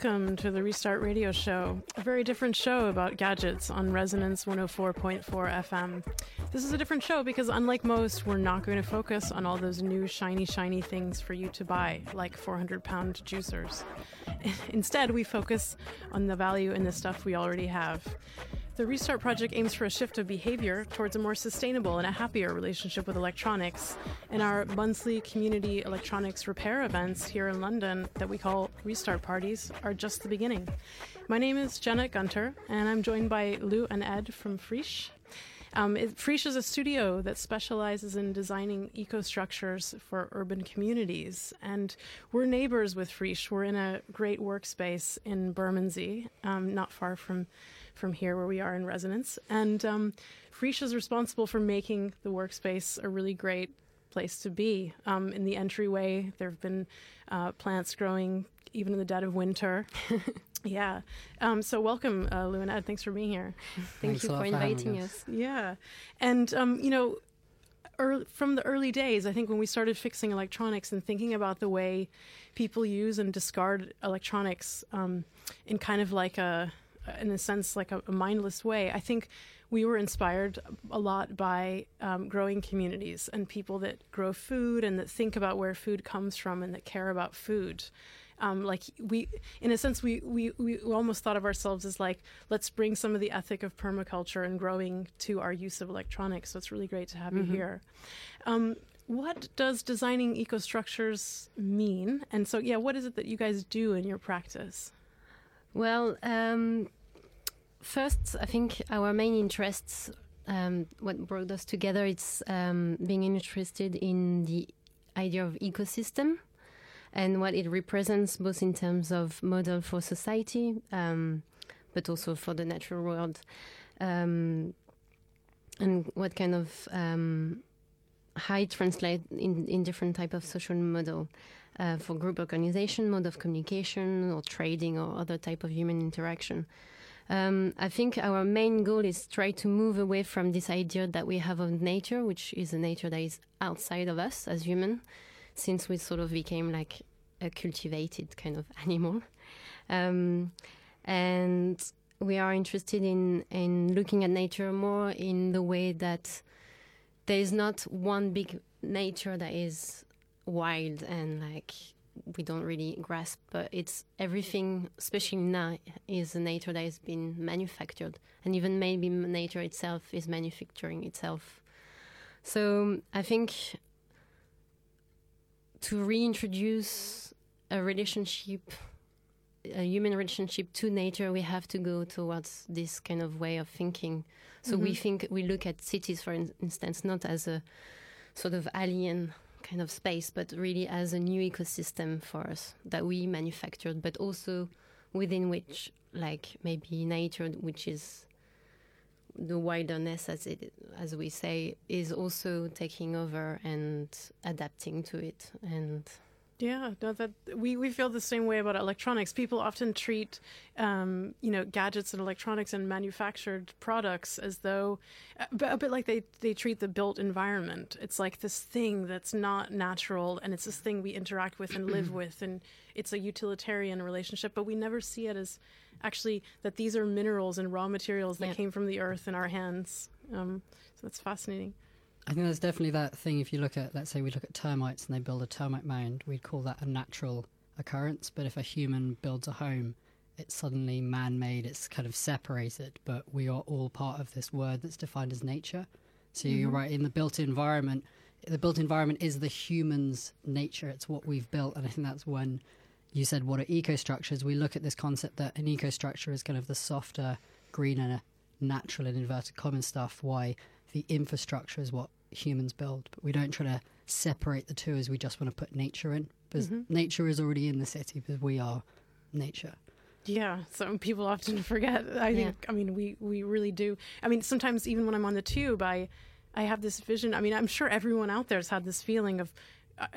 welcome to the Restart Radio Show, a very different show about gadgets on Resonance 104.4 FM. This is a different show because, unlike most, we're not going to focus on all those new shiny, shiny things for you to buy, like 400 pound juicers. Instead, we focus on the value in the stuff we already have. The Restart Project aims for a shift of behavior towards a more sustainable and a happier relationship with electronics. And our monthly community electronics repair events here in London that we call Restart Parties are just the beginning. My name is Janet Gunter, and I'm joined by Lou and Ed from Friche. Um, Friche is a studio that specializes in designing ecostructures for urban communities. And we're neighbors with Friche. We're in a great workspace in Bermondsey, um, not far from from here where we are in residence. And um, Friche is responsible for making the workspace a really great place to be. Um, in the entryway, there have been uh, plants growing even in the dead of winter. yeah. Um, so welcome, uh, Lou and Ed. Thanks for being here. Thank Thanks you for inviting us. us. Yeah. And, um, you know, early, from the early days, I think when we started fixing electronics and thinking about the way people use and discard electronics um, in kind of like a in a sense, like a, a, mindless way. I think we were inspired a lot by um, growing communities and people that grow food and that think about where food comes from and that care about food. Um, like we, in a sense, we, we, we almost thought of ourselves as like, let's bring some of the ethic of permaculture and growing to our use of electronics. So it's really great to have mm-hmm. you here. Um, what does designing ecostructures mean? And so, yeah, what is it that you guys do in your practice? Well, um, first, I think our main interests, um, what brought us together, it's um, being interested in the idea of ecosystem and what it represents, both in terms of model for society, um, but also for the natural world, um, and what kind of um, how it translates in, in different type of social model. Uh, for group organization, mode of communication, or trading, or other type of human interaction. Um, I think our main goal is try to move away from this idea that we have of nature, which is a nature that is outside of us as human, since we sort of became like a cultivated kind of animal. Um, and we are interested in, in looking at nature more in the way that there is not one big nature that is wild and like we don't really grasp, but it's everything, especially now, is a nature that has been manufactured, and even maybe nature itself is manufacturing itself. So I think to reintroduce a relationship, a human relationship to nature, we have to go towards this kind of way of thinking. So mm-hmm. we think we look at cities, for instance, not as a sort of alien kind of space, but really as a new ecosystem for us that we manufactured, but also within which, like maybe nature, which is the wilderness, as it as we say, is also taking over and adapting to it. And yeah, no, that we, we feel the same way about electronics. People often treat, um, you know, gadgets and electronics and manufactured products as though, a bit like they, they treat the built environment. It's like this thing that's not natural, and it's this thing we interact with and live with, and it's a utilitarian relationship. But we never see it as actually that these are minerals and raw materials that yeah. came from the earth in our hands. Um, so that's fascinating. I think there's definitely that thing. If you look at, let's say, we look at termites and they build a termite mound, we'd call that a natural occurrence. But if a human builds a home, it's suddenly man made, it's kind of separated. But we are all part of this word that's defined as nature. So mm-hmm. you're right, in the built environment, the built environment is the human's nature. It's what we've built. And I think that's when you said, what are ecostructures? We look at this concept that an ecostructure is kind of the softer, greener, natural, and inverted common stuff. Why the infrastructure is what humans build, but we don't try to separate the two as we just want to put nature in because mm-hmm. nature is already in the city because we are nature. Yeah, some people often forget. I think. Yeah. I mean, we we really do. I mean, sometimes even when I'm on the tube, I I have this vision. I mean, I'm sure everyone out there has had this feeling of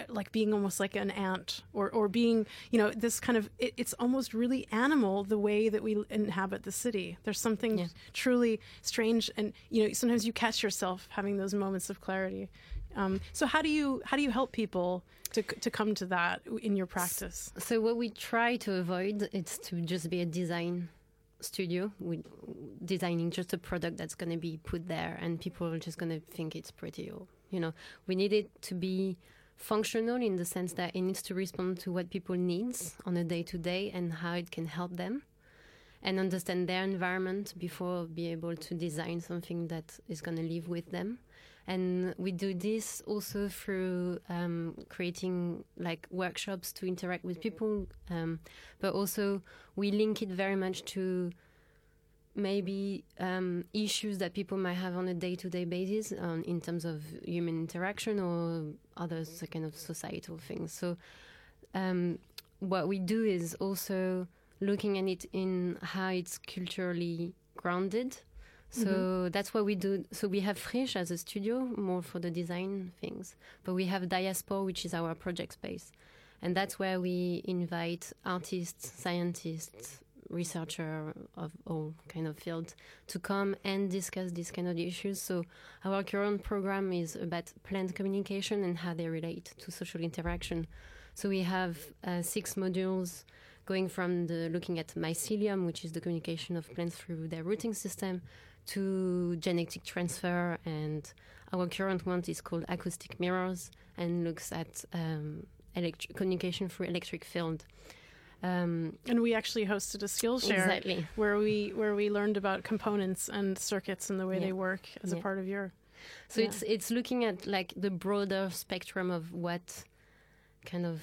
like being almost like an ant or, or being, you know, this kind of, it, it's almost really animal the way that we inhabit the city. There's something yeah. truly strange. And, you know, sometimes you catch yourself having those moments of clarity. Um, so how do you how do you help people to to come to that in your practice? So what we try to avoid is to just be a design studio with designing just a product that's going to be put there and people are just going to think it's pretty or you know we need it to be functional in the sense that it needs to respond to what people needs on a day to day and how it can help them and understand their environment before be able to design something that is going to live with them. And we do this also through um, creating like workshops to interact with people um, but also we link it very much to maybe um, issues that people might have on a day-to-day basis um, in terms of human interaction or other kind of societal things so um, what we do is also looking at it in how it's culturally grounded so mm-hmm. that's what we do. So we have Friche as a studio, more for the design things. But we have Diaspora, which is our project space. And that's where we invite artists, scientists, researcher of all kind of fields to come and discuss these kind of issues. So our current program is about plant communication and how they relate to social interaction. So we have uh, six modules going from the looking at mycelium, which is the communication of plants through their rooting system, to genetic transfer. And our current one is called acoustic mirrors and looks at um, electric communication through electric field. Um, and we actually hosted a Skillshare exactly. where we where we learned about components and circuits and the way yeah. they work as yeah. a part of your. So yeah. it's it's looking at like the broader spectrum of what kind of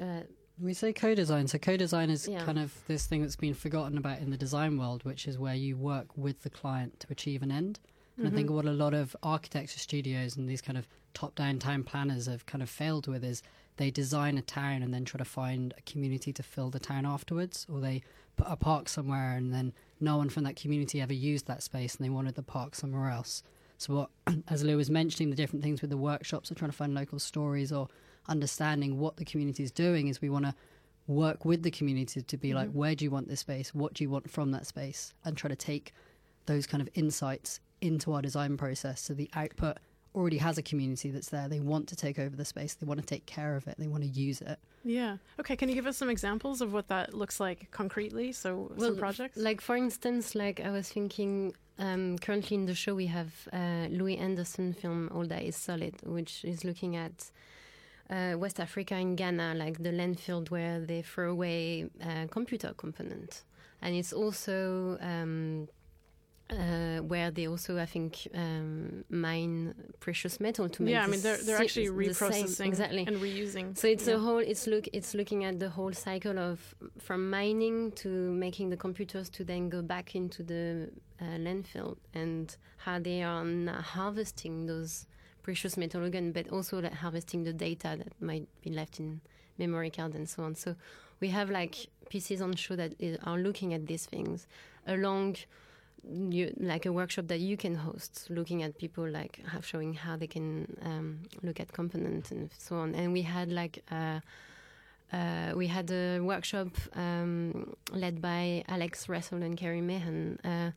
uh, we say co-design. So co-design is yeah. kind of this thing that's been forgotten about in the design world, which is where you work with the client to achieve an end. And mm-hmm. I think mm-hmm. what a lot of architecture studios and these kind of top-down town planners have kind of failed with is they design a town and then try to find a community to fill the town afterwards, or they put a park somewhere and then no one from that community ever used that space and they wanted the park somewhere else. So what, as Lou was mentioning, the different things with the workshops of trying to find local stories or understanding what the community is doing is we want to work with the community to be mm-hmm. like where do you want this space what do you want from that space and try to take those kind of insights into our design process so the output already has a community that's there. They want to take over the space. They want to take care of it. They want to use it. Yeah. Okay can you give us some examples of what that looks like concretely? So well, some projects? like for instance like i was thinking um, currently in the show we have uh, louis henderson film all that is solid which is looking at uh, West Africa and Ghana, like the landfill where they throw away uh, computer component, and it's also um, uh, where they also, I think, um, mine precious metal to make. Yeah, I mean they're they're actually reprocessing the exactly and reusing. So it's yeah. a whole. It's look. It's looking at the whole cycle of from mining to making the computers to then go back into the uh, landfill and how they are harvesting those precious metal again, but also like harvesting the data that might be left in memory card and so on. So we have like pieces on show that is, are looking at these things along you, like a workshop that you can host, looking at people like have showing how they can um, look at components and so on. And we had like uh, uh, we had a workshop um, led by Alex Russell and Kerry Mehan. Uh,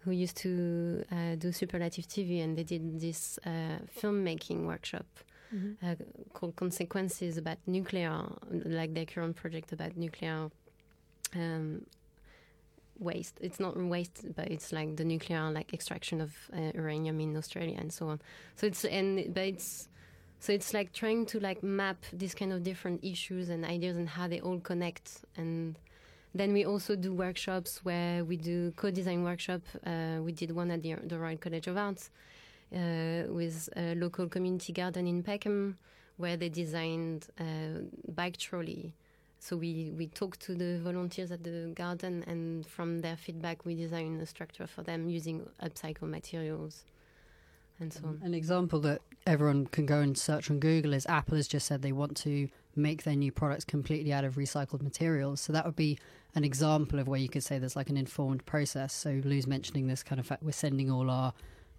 who used to uh, do Superlative TV, and they did this uh, filmmaking workshop mm-hmm. uh, called Consequences about nuclear, like their current project about nuclear um, waste. It's not waste, but it's like the nuclear like extraction of uh, uranium in Australia and so on. So it's and but it's so it's like trying to like map these kind of different issues and ideas and how they all connect and then we also do workshops where we do co-design workshop. Uh, we did one at the, the, Royal College of Arts uh, with a local community garden in Peckham, where they designed a bike trolley. So we, we talked to the volunteers at the garden, and from their feedback, we design a structure for them using upcycled materials and so on. An example that everyone can go and search on Google is Apple has just said they want to make their new products completely out of recycled materials. So that would be an example of where you could say there's like an informed process. So Lou's mentioning this kind of fact we're sending all our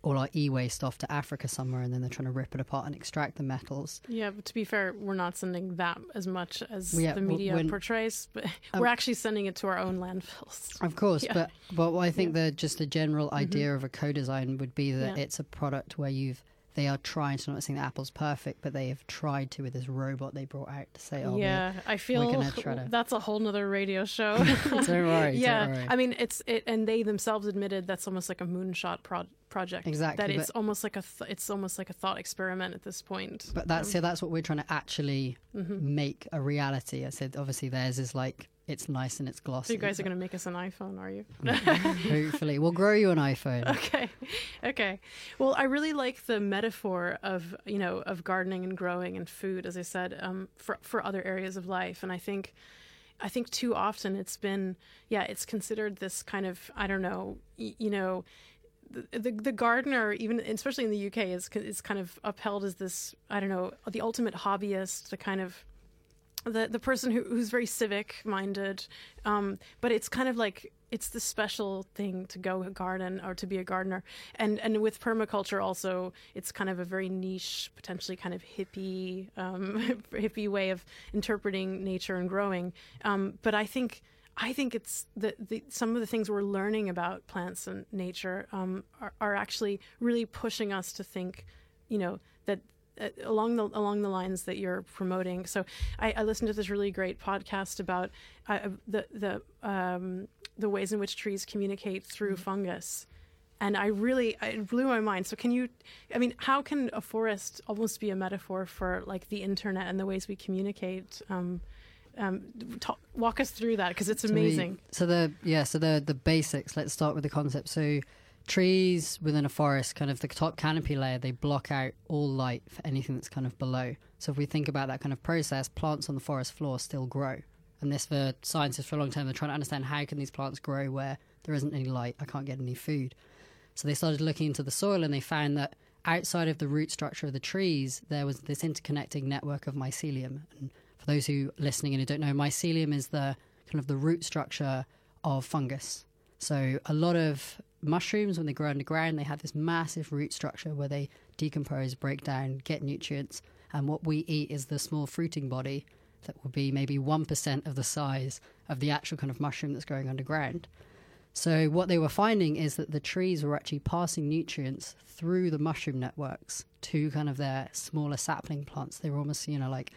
all our e-waste off to Africa somewhere, and then they're trying to rip it apart and extract the metals. Yeah, but to be fair, we're not sending that as much as yeah, the media portrays, but um, we're actually sending it to our own landfills. Of course, yeah. but but I think yeah. that just the general mm-hmm. idea mm-hmm. of a co-design would be that it's a product where you've they are trying to. I'm not saying that Apple's perfect, but they have tried to with this robot they brought out to say, "Oh, yeah, I feel try to- that's a whole nother radio show. don't worry, yeah, don't worry." I mean, it's it, and they themselves admitted that's almost like a moonshot pro- project. Exactly, that it's almost like a th- it's almost like a thought experiment at this point. But that's Um, so that's what we're trying to actually mhm. make a reality. I said obviously theirs is like it's nice and it's glossy. So you guys are going to make us an iPhone, are you? hopefully we'll grow you an iPhone. okay okay well i really like the metaphor of you know of gardening and growing and food as i said um, for for other areas of life and i think i think too often it's been yeah it's considered this kind of i don't know y- you know the, the the gardener even especially in the UK is is kind of upheld as this I don't know the ultimate hobbyist the kind of the the person who, who's very civic minded um, but it's kind of like it's the special thing to go garden or to be a gardener. And and with permaculture also it's kind of a very niche potentially kind of hippie um, hippie way of interpreting nature and growing. Um, but I think I think it's the, the some of the things we're learning about plants and nature um, are, are actually really pushing us to think, you know, that uh, along the along the lines that you're promoting. So I, I listened to this really great podcast about uh, the the um, the ways in which trees communicate through fungus. And I really, it blew my mind. So, can you, I mean, how can a forest almost be a metaphor for like the internet and the ways we communicate? Um, um, talk, walk us through that because it's amazing. So the yeah, so the the basics. Let's start with the concept. So trees within a forest, kind of the top canopy layer, they block out all light for anything that's kind of below. So if we think about that kind of process, plants on the forest floor still grow. And this for scientists for a long time, they're trying to understand how can these plants grow where there isn't any light, I can't get any food. So they started looking into the soil and they found that outside of the root structure of the trees, there was this interconnecting network of mycelium. And for those who are listening and who don't know, mycelium is the kind of the root structure of fungus. So a lot of mushrooms, when they grow underground, they have this massive root structure where they decompose, break down, get nutrients. And what we eat is the small fruiting body that will be maybe 1% of the size of the actual kind of mushroom that's growing underground. So what they were finding is that the trees were actually passing nutrients through the mushroom networks to kind of their smaller sapling plants. They were almost, you know, like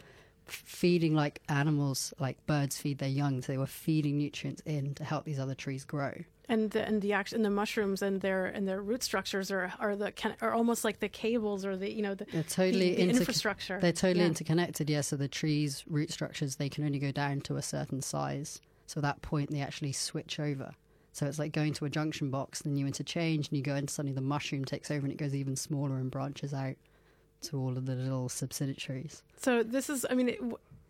feeding like animals, like birds feed their young. So they were feeding nutrients in to help these other trees grow. And the and the act and the mushrooms and their and their root structures are are the can are almost like the cables or the you know the, They're totally the, the inter- infrastructure. They're totally Yeah. interconnected, yeah. So the trees' root structures they can only go down to a certain size. So at that point they actually switch over. So it's like going to a junction box, and then you interchange, and you go into suddenly the mushroom takes over, and it goes even smaller and branches out to all of the little subsidiaries. So this is, I mean, it,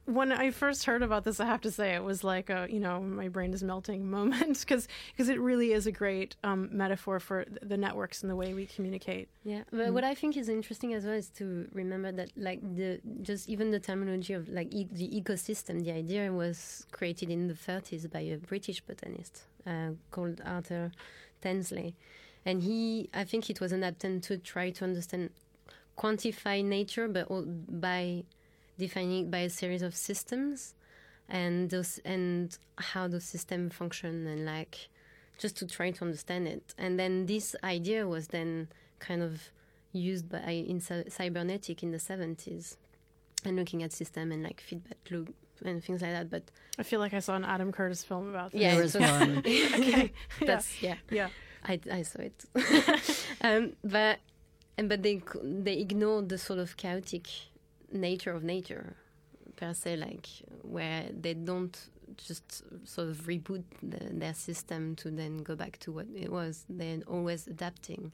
when I first heard about this, I have to say it was like a, you know, my brain is melting moment because because it really is a great um, metaphor for th- the networks and the way we communicate. Yeah, but Mm. what I think is interesting as well is to remember that, like, the just even the terminology of like e- the ecosystem, the idea was created in the 30s by a British botanist uh, called Arthur Tansley, and he, I think, it was an attempt to try to understand, quantify nature, but al- by defining it by a series of systems, and those and how those systems function, and like just to try to understand it. And then this idea was then kind of used by in cybernetic in the 70s and looking at system and like feedback loop and things like that but I feel like I saw an Adam Curtis film about this. Yeah, there it's one. okay. yeah. that's yeah, yeah. I, I saw it um, but and but they they ignored the sort of chaotic nature of nature per se like where they don't just sort of reboot the, their system to then go back to what it was. They're always adapting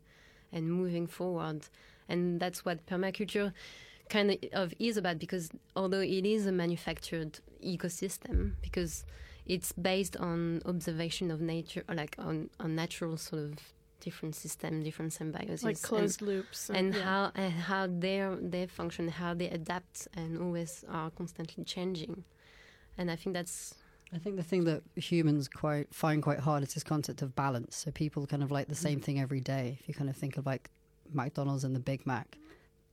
and moving forward. And that's what permaculture kind of is about because although it is a manufactured ecosystem because it's based on observation of nature like on, on natural sort of different systems, different symbiosis Like and- closed loops. and yeah. how and how they they function, how they adapt, and always are constantly changing. And I think that's I think the thing that humans quite find quite hard is this concept of balance. So people kind of like the same mm. thing every day. If you kind of think of like McDonald's and the Big Mac,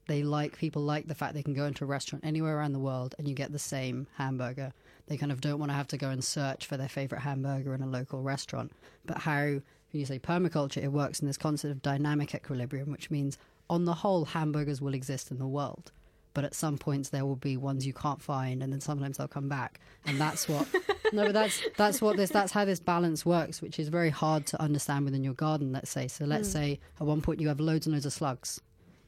they like people like the fact they can go into a restaurant anywhere around the world and you get the same hamburger. They kind of don't want to have to go and search for their favorite hamburger in a local restaurant. But how when you say permaculture, it works in this concept of dynamic equilibrium, which means on the whole, hamburgers will exist in the world. But at some points, there will be ones you can't find, and then sometimes they'll come back, and that's what. no, but that's that's what this that's how this balance works, which is very hard to understand within your garden. Let's say so. Let's mm. say at one point you have loads and loads of slugs.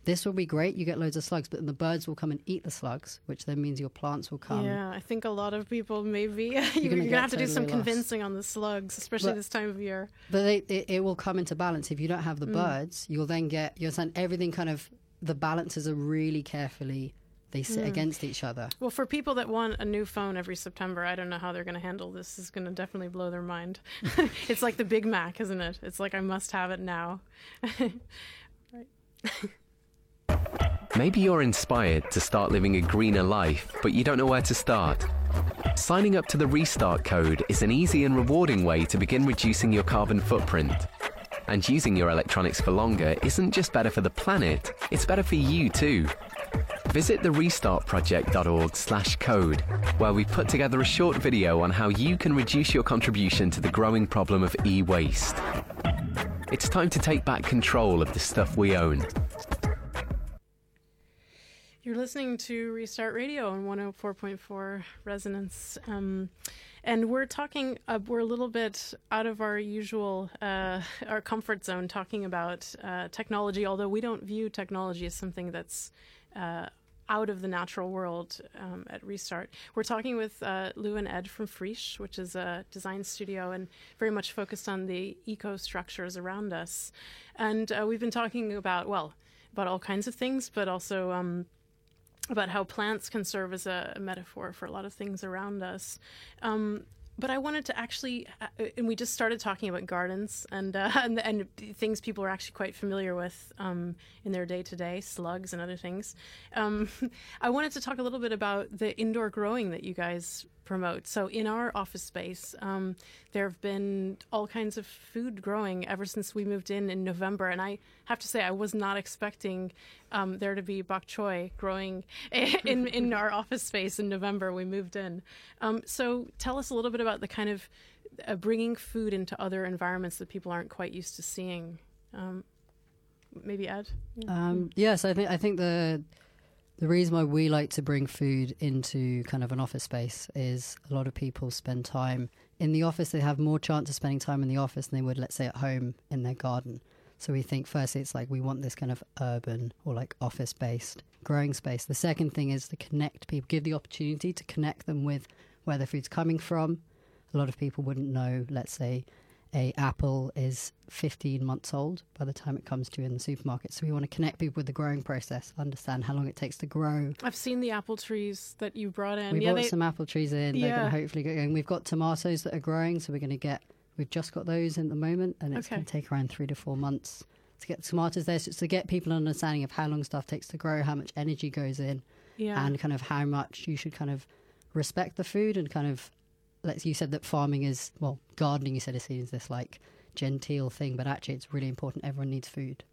This will be great. You get loads of slugs, but then the birds will come and eat the slugs, which then means your plants will come. yeah, I think a lot of people maybe you're, gonna gonna, have to do some lost. convincing on the slugs, especially But- this time of year. But they, it, it will come into balance if you don't Mm. have the birds. You'll then get you'll send everything kind of the balances are really carefully they sit Mm. against each other. Well, for people that want a new phone every September, I don't know how they're going to handle this. Is going to definitely blow their mind. it's like the Big Mac, isn't it? It's like I must have it now. Maybe you're inspired to start living a greener life, but you don't know where to start. Signing up to the Restart Code is an easy and rewarding way to begin reducing your carbon footprint. And using your electronics for longer isn't just better for the planet, it's better for you too. Visit the restartproject.org slash code, where we've put together a short video on how you can reduce your contribution to the growing problem of e-waste. It's time to take back control of the stuff we own. Listening to Restart Radio on 104.4 Resonance. Um, and we're talking, uh, we're a little bit out of our usual, uh, our comfort zone talking about uh, technology, although we don't view technology as something that's uh, out of the natural world um, at Restart. We're talking with uh, Lou and Ed from Friche, which is a design studio and very much focused on the eco structures around us. And uh, we've been talking about, well, about all kinds of things, but also um, about how plants can serve as a, metaphor for a lot of things around us. Um, but I wanted to actually, uh, and we just started talking about gardens and uh, and, and things people are actually quite familiar with um, in their day to day, slugs and other things. Um, I wanted to talk a little bit about the indoor growing that you guys promote. So in our office space, um, there have been all kinds of food growing ever since we moved in in November, and I have to say I was not expecting um, there to be bok choy growing in in our office space in November. We moved in. Um, so tell us a little bit about the kind of uh, bringing food into other environments that people aren't quite used to seeing. Um, maybe Ed. Um, yes, I think I think the the reason why we like to bring food into kind of an office space is a lot of people spend time in the office. They have more chance of spending time in the office than they would, let's say, at home in their garden. So we think firstly, it's like we want this kind of urban or like office based growing space. The second thing is to connect people, give the opportunity to connect them with where their food's coming from. A lot of people wouldn't know, let's say, a apple is 15 months old by the time it comes to you in the supermarket. So we want to connect people with the growing process, understand how long it takes to grow. I've seen the apple trees that you brought in. We yeah, brought they, some apple trees in. They're going to hopefully get going. We've got tomatoes that are growing, so we're going to get. We've just got those in the moment, and it's Okay. going to take around three to four months to get tomatoes there. So it's to get people an understanding of how long stuff takes to grow, how much energy goes in, yeah. and kind of how much you should kind of respect the food and kind of. Let's. You said that farming is well, gardening. You said is seen as this like genteel thing, but actually it's really important. Everyone needs food.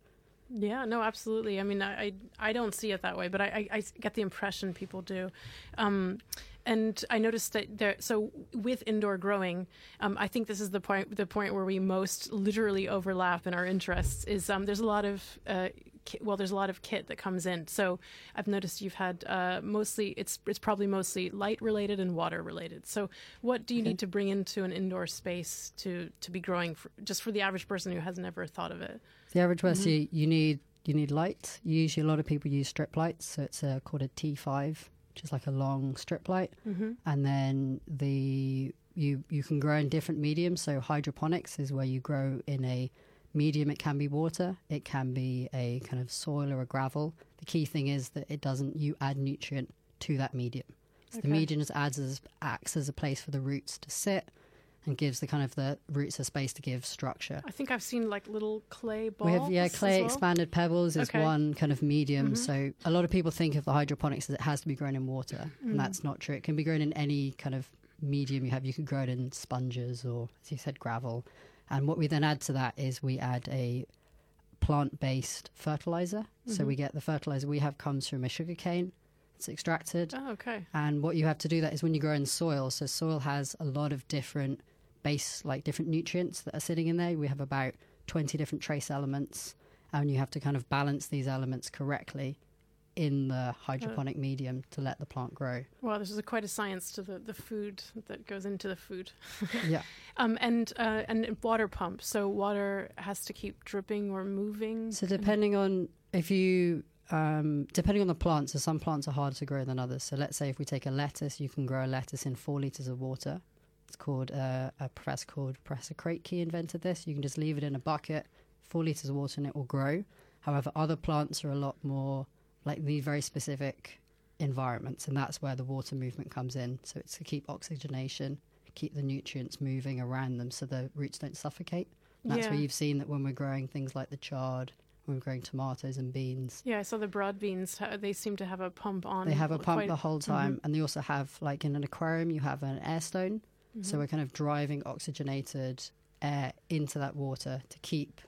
Yeah, no, absolutely. I mean, I, I, I don't see it that way, but I, I, I get the impression people do. Um, and I noticed that there. So with indoor growing, um, I think this is the point. The point where we most literally overlap in our interests is um, there's a lot of. Uh, ki- well, there's a lot of kit that comes in. So I've noticed you've had uh, mostly it's it's probably mostly light related and water related. So what do you need to bring into an indoor space to to be growing for, just for the average person who has never thought of it? The average person, you, you need you need light. Usually, a lot of people use strip lights, so it's uh, called a T5, which is like a long strip light. Mm-hmm. And then the you you can grow in different mediums. So hydroponics is where you grow in a medium. It can be water, it can be a kind of soil or a gravel. The key thing is that it doesn't you add nutrient to that medium. So Okay. the medium just adds as acts as a place for the roots to sit. And gives the kind of the roots a space to give structure. I think I've seen like little clay balls. We have yeah, clay well. expanded pebbles is Okay. one kind of medium. Mhm. So a lot of people think of the hydroponics as it has to be grown in water, Mm. and that's not true. It can be grown in any kind of medium you have. You could grow it in sponges or, as you said, gravel. And what we then add to that is we add a plant-based fertilizer. So Mhm. we get the fertilizer we have comes from a sugar cane. It's extracted. Oh, okay. And what you have to do that is when you grow in soil. So soil has a lot of different base, like different nutrients that are sitting in there. We have about 20 different trace elements. and you have to kind of balance these elements correctly in the hydroponic medium to let the plant grow. Well, this is a, quite a science to the, the food that goes into the food. yeah. Um, and uh, and water pump. So water has to keep dripping or moving. So depending on if you um, depending on the plant, so some plants are harder to grow than others. So let's say if we take a lettuce, you can grow a lettuce in four liters of water. It's called uh, a professor called Professor Kratky invented this. You can just leave it in a bucket, four liters of water, and it will grow. However, other plants are a lot more like these very specific environments, and that's where the water movement comes in. So it's to keep oxygenation, keep the nutrients moving around them, so the roots don't suffocate. And that's Yeah. where you've seen that when we're growing things like the chard, when we're growing tomatoes and beans, Yeah, I saw the broad beans. They seem to have a pump on. they have a pump quite- the whole mm-hmm. time, and they also have like in an aquarium, you have an air stone. Mm-hmm. So we're kind of driving oxygenated air into that water to keep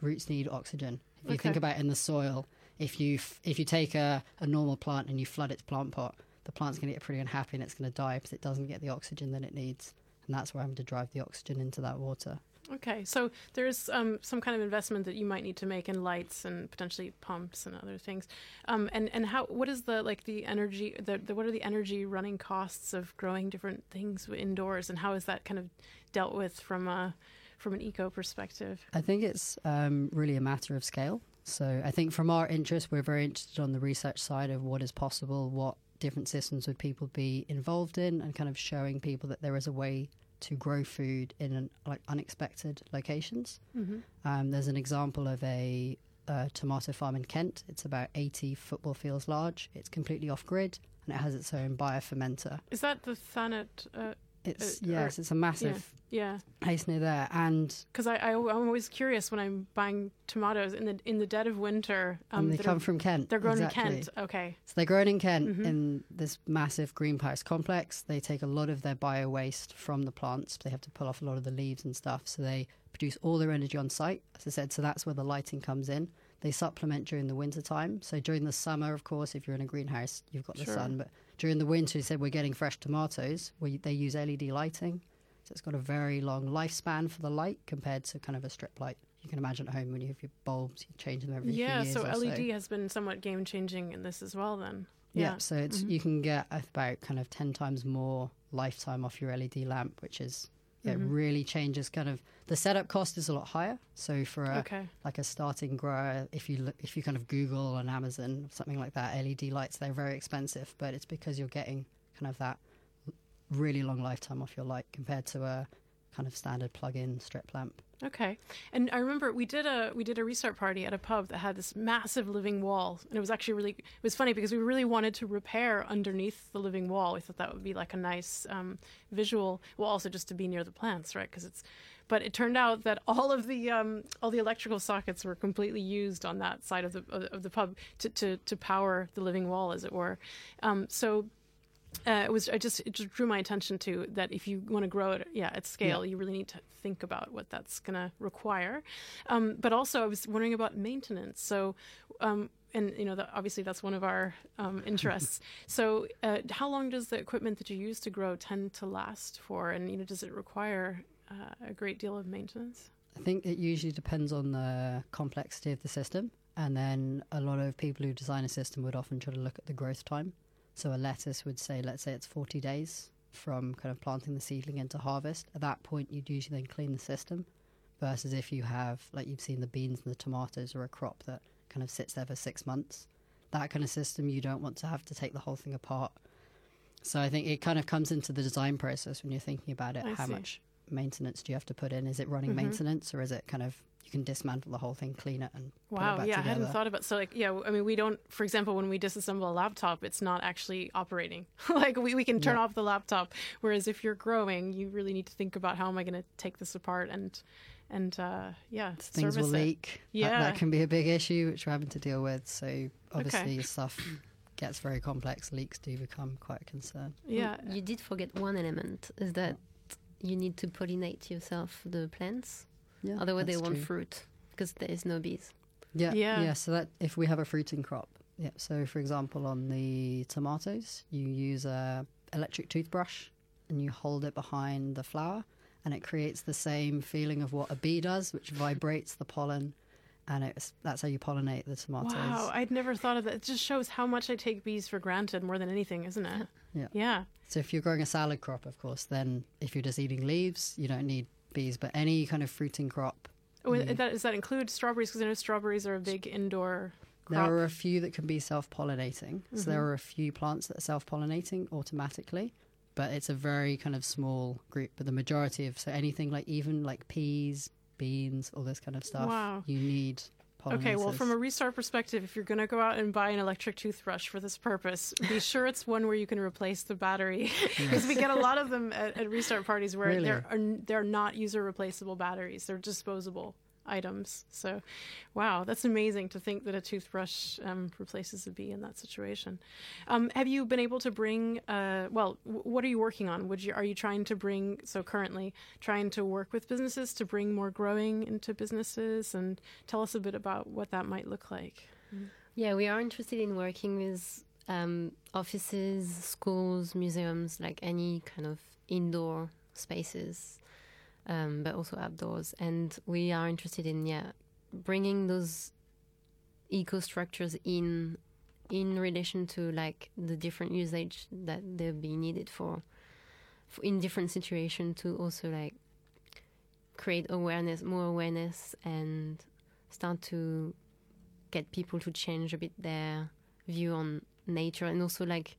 roots need oxygen. If you think about in the soil, if you f- if you take a, a normal plant and you flood its plant pot, the plant's going to get pretty unhappy and it's going to die because it doesn't get the oxygen that it needs. And that's where I'm to drive the oxygen into that water. Okay, so there's um, some kind of investment that you might need to make in lights and potentially pumps and other things. Um, and and how what is the like the energy the, the what are the energy running costs of growing different things indoors and how is that kind of dealt with from a from an eco perspective? I think it's um, really a matter of scale. So I think from our interest, we're very interested on the research side of what is possible, what different systems would people be involved in, and kind of showing people that there is a way to grow food in an, like unexpected locations. Mm-hmm. Um, there's an example of a, uh tomato farm in Kent. It's about 80 football fields large. It's completely off grid and it has its own biofermenter. Is that the Thanet? Uh, It's Uh, or- yes, it's a massive yeah, place near there, and because I, I I'm always curious when I'm buying tomatoes in the in the dead of winter. and Um, they come from Kent. they're grown exactly. in Kent. Okay. So they're grown in Kent Mhm. in this massive greenhouse complex. They take a lot of their bio waste from the plants. They have to pull off a lot of the leaves and stuff. So they produce all their energy on site, as I said. So that's where the lighting comes in. They supplement during the winter time. So during the summer, of course, if you're in a greenhouse, you've got the Sure. sun. But during the winter, said we're getting fresh tomatoes. We, they use LED lighting. So it's got a very long lifespan for the light compared to kind of a strip light. You can imagine at home when you have your bulbs, you change them every Yeah, few years so LED has been somewhat game changing in this as well. Then. yeah, so it's Mhm. you can get about kind of ten times more lifetime off your LED lamp, which is yeah, it Mhm. really changes kind of the setup cost is a lot higher. So for a, Okay. like a starting grower, if you look, if you kind of Google on Amazon something like that, LED lights they're very expensive, but it's because you're getting kind of that really long lifetime off your light compared to a kind of standard plug-in strip lamp. Okay. And I remember we did a we did a restart party at a pub that had this massive living wall, and it was actually really it was funny because we really wanted to repair underneath the living wall. We thought that would be like a nice um, visual. Well, also just to be near the plants, right? Because it's. But it turned out that all of the um, all the electrical sockets were completely used on that side of the of the pub to to, to power the living wall, as it were. Um, so uh, it was I just it just drew my attention to that if you want to grow it yeah at scale you really need to think about what that's going to require. Um, but also I was wondering about maintenance. So um, and you know that obviously that's one of our um, interests. So uh, how long does the equipment that you use to grow tend to last for? And you know does it require uh, a great deal of maintenance? I think it usually depends on the complexity of the system. And then a lot of people who design a system would often try to look at the growth time. So a lettuce would say, let's say it's 40 days from kind of planting the seedling into harvest. At that point, you'd usually then clean the system. Versus if you have, like you've seen the beans and the tomatoes or a crop that kind of sits there for six months. That kind of system, you don't want to have to take the whole thing apart. So I think it kind of comes into the design process when you're thinking about it. I how see. much maintenance do you have to put in? Is it running Mhm. maintenance or is it kind of you can dismantle the whole thing, clean it, and put it Wow, back yeah, I hadn't thought about so like yeah, I mean we don't for example when we disassemble a laptop it's not actually operating. like we, we can turn Yeah. off the laptop whereas if you're growing you really need to think about how am I going to take this apart and and uh yeah, Things will it. leak. Yeah. that, can be a big issue, which we're having to deal with. So obviously, stuff gets very complex. Leaks do become quite a concern. Yeah. You did forget one element is that you need to pollinate yourself the plants. Yeah, Otherwise, they won't true. fruit because there is no bees. Yeah, Yeah. yeah, So that if we have a fruiting crop, yeah. So for example, on the tomatoes, you use a electric toothbrush and you hold it behind the flower, and it creates the same feeling of what a bee does, which vibrates the pollen and it's that's how you pollinate the tomatoes. Wow, I'd never thought of that. It just shows how much I take bees for granted more than anything, isn't it? Yeah. Yeah. So if you're growing a salad crop, of course, then if you're just eating leaves, you don't need bees. But any kind of fruiting crop, Oh, that, does that include strawberries? Because I know strawberries are a big indoor there crop. are a few that can be self-pollinating. So there mm-hmm. are a few plants that are self-pollinating automatically, but it's a very kind of small group. But the majority of so anything like even like peas, beans, all this kind of stuff, Wow. you need. Okay, well, from a restart perspective, if you're going to go out and buy an electric toothbrush for this purpose, be sure it's one where you can replace the battery, because we get a lot of them at, at restart parties where Really? they're are, they're not user replaceable batteries; they're disposable items. So, wow, that's amazing to think that a toothbrush um, replaces a bee in that situation. Um, have you been able to bring? Uh, well, w- what are you working on? Would you are you trying to bring? So currently, trying to work with businesses to bring more growing into businesses, and tell us a bit about what that might look like. Yeah, we are interested in working with um, offices, schools, museums, like any kind of indoor spaces, um, but also outdoors. And we are interested in yeah, bringing those eco structures in in relation to like the different usage that they'll be needed for, for in different situations to also like create awareness, more awareness, and start to get people to change a bit their view on nature and also like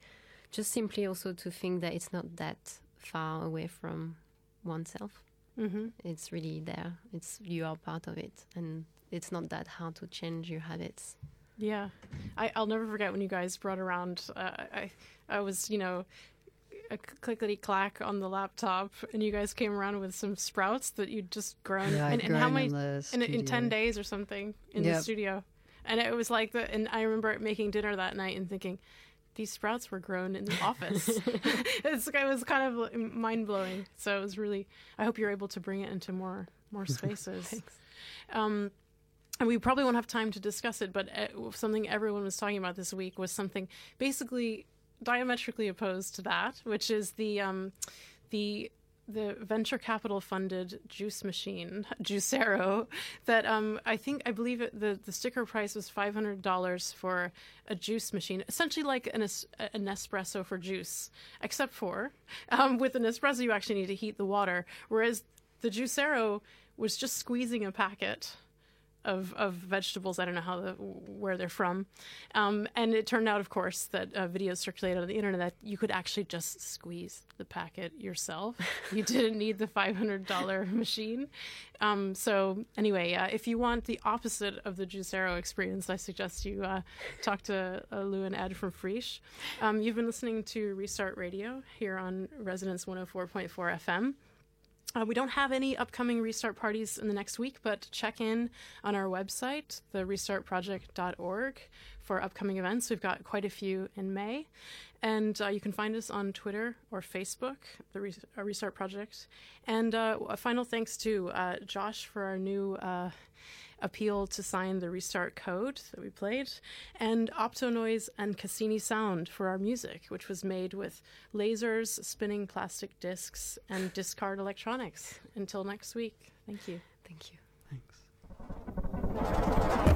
just simply also to think that it's not that far away from oneself Mm-hmm. it's really there it's you are part of it and it's not that hard to change your habits Yeah, I, I'll never forget when you guys brought around. Uh, I I was you know a clickety clack on the laptop, and you guys came around with some sprouts that you'd just grown. yeah, and, and how many in, in, in ten days or something in the studio, and it was like the. And I remember making dinner that night and thinking. These sprouts were grown in the office. it's, it was kind of mind blowing. So it was really. I hope you're able to bring it into more more spaces. Um, and we probably won't have time to discuss it, but uh, something everyone was talking about this week was something basically diametrically opposed to that, which is the um, the the venture capital funded juice machine, Juicero, that um, I think I believe it, the the sticker price was five hundred dollars for a juice machine, essentially like an an espresso for juice, except for um, with an espresso you actually need to heat the water, whereas the Juicero was just squeezing a packet of, of vegetables. I don't know how the, where they're from, um, and it turned out, of course, that uh, videos circulated on the internet that you could actually just squeeze the packet yourself. you didn't need the five hundred dollar machine. Um, so anyway, uh, if you want the opposite of the Juicero experience, I suggest you uh, talk to uh, Lou and Ed from Friche. Um, you've been listening to Restart Radio here on Resonance 104.4 FM. Uh, we don't have any upcoming restart parties in the next week, but check in on our website, therestartproject.org, for upcoming events. We've got quite a few in May. And uh, you can find us on Twitter or Facebook, the Re- uh, Restart Project. And uh, a final thanks to uh, Josh for our new uh, appeal to sign the Restart Code that we played, and Optonoise and Cassini Sound for our music, which was made with lasers, spinning plastic discs, and discard electronics. Until next week, thank you. Thank you. Thanks.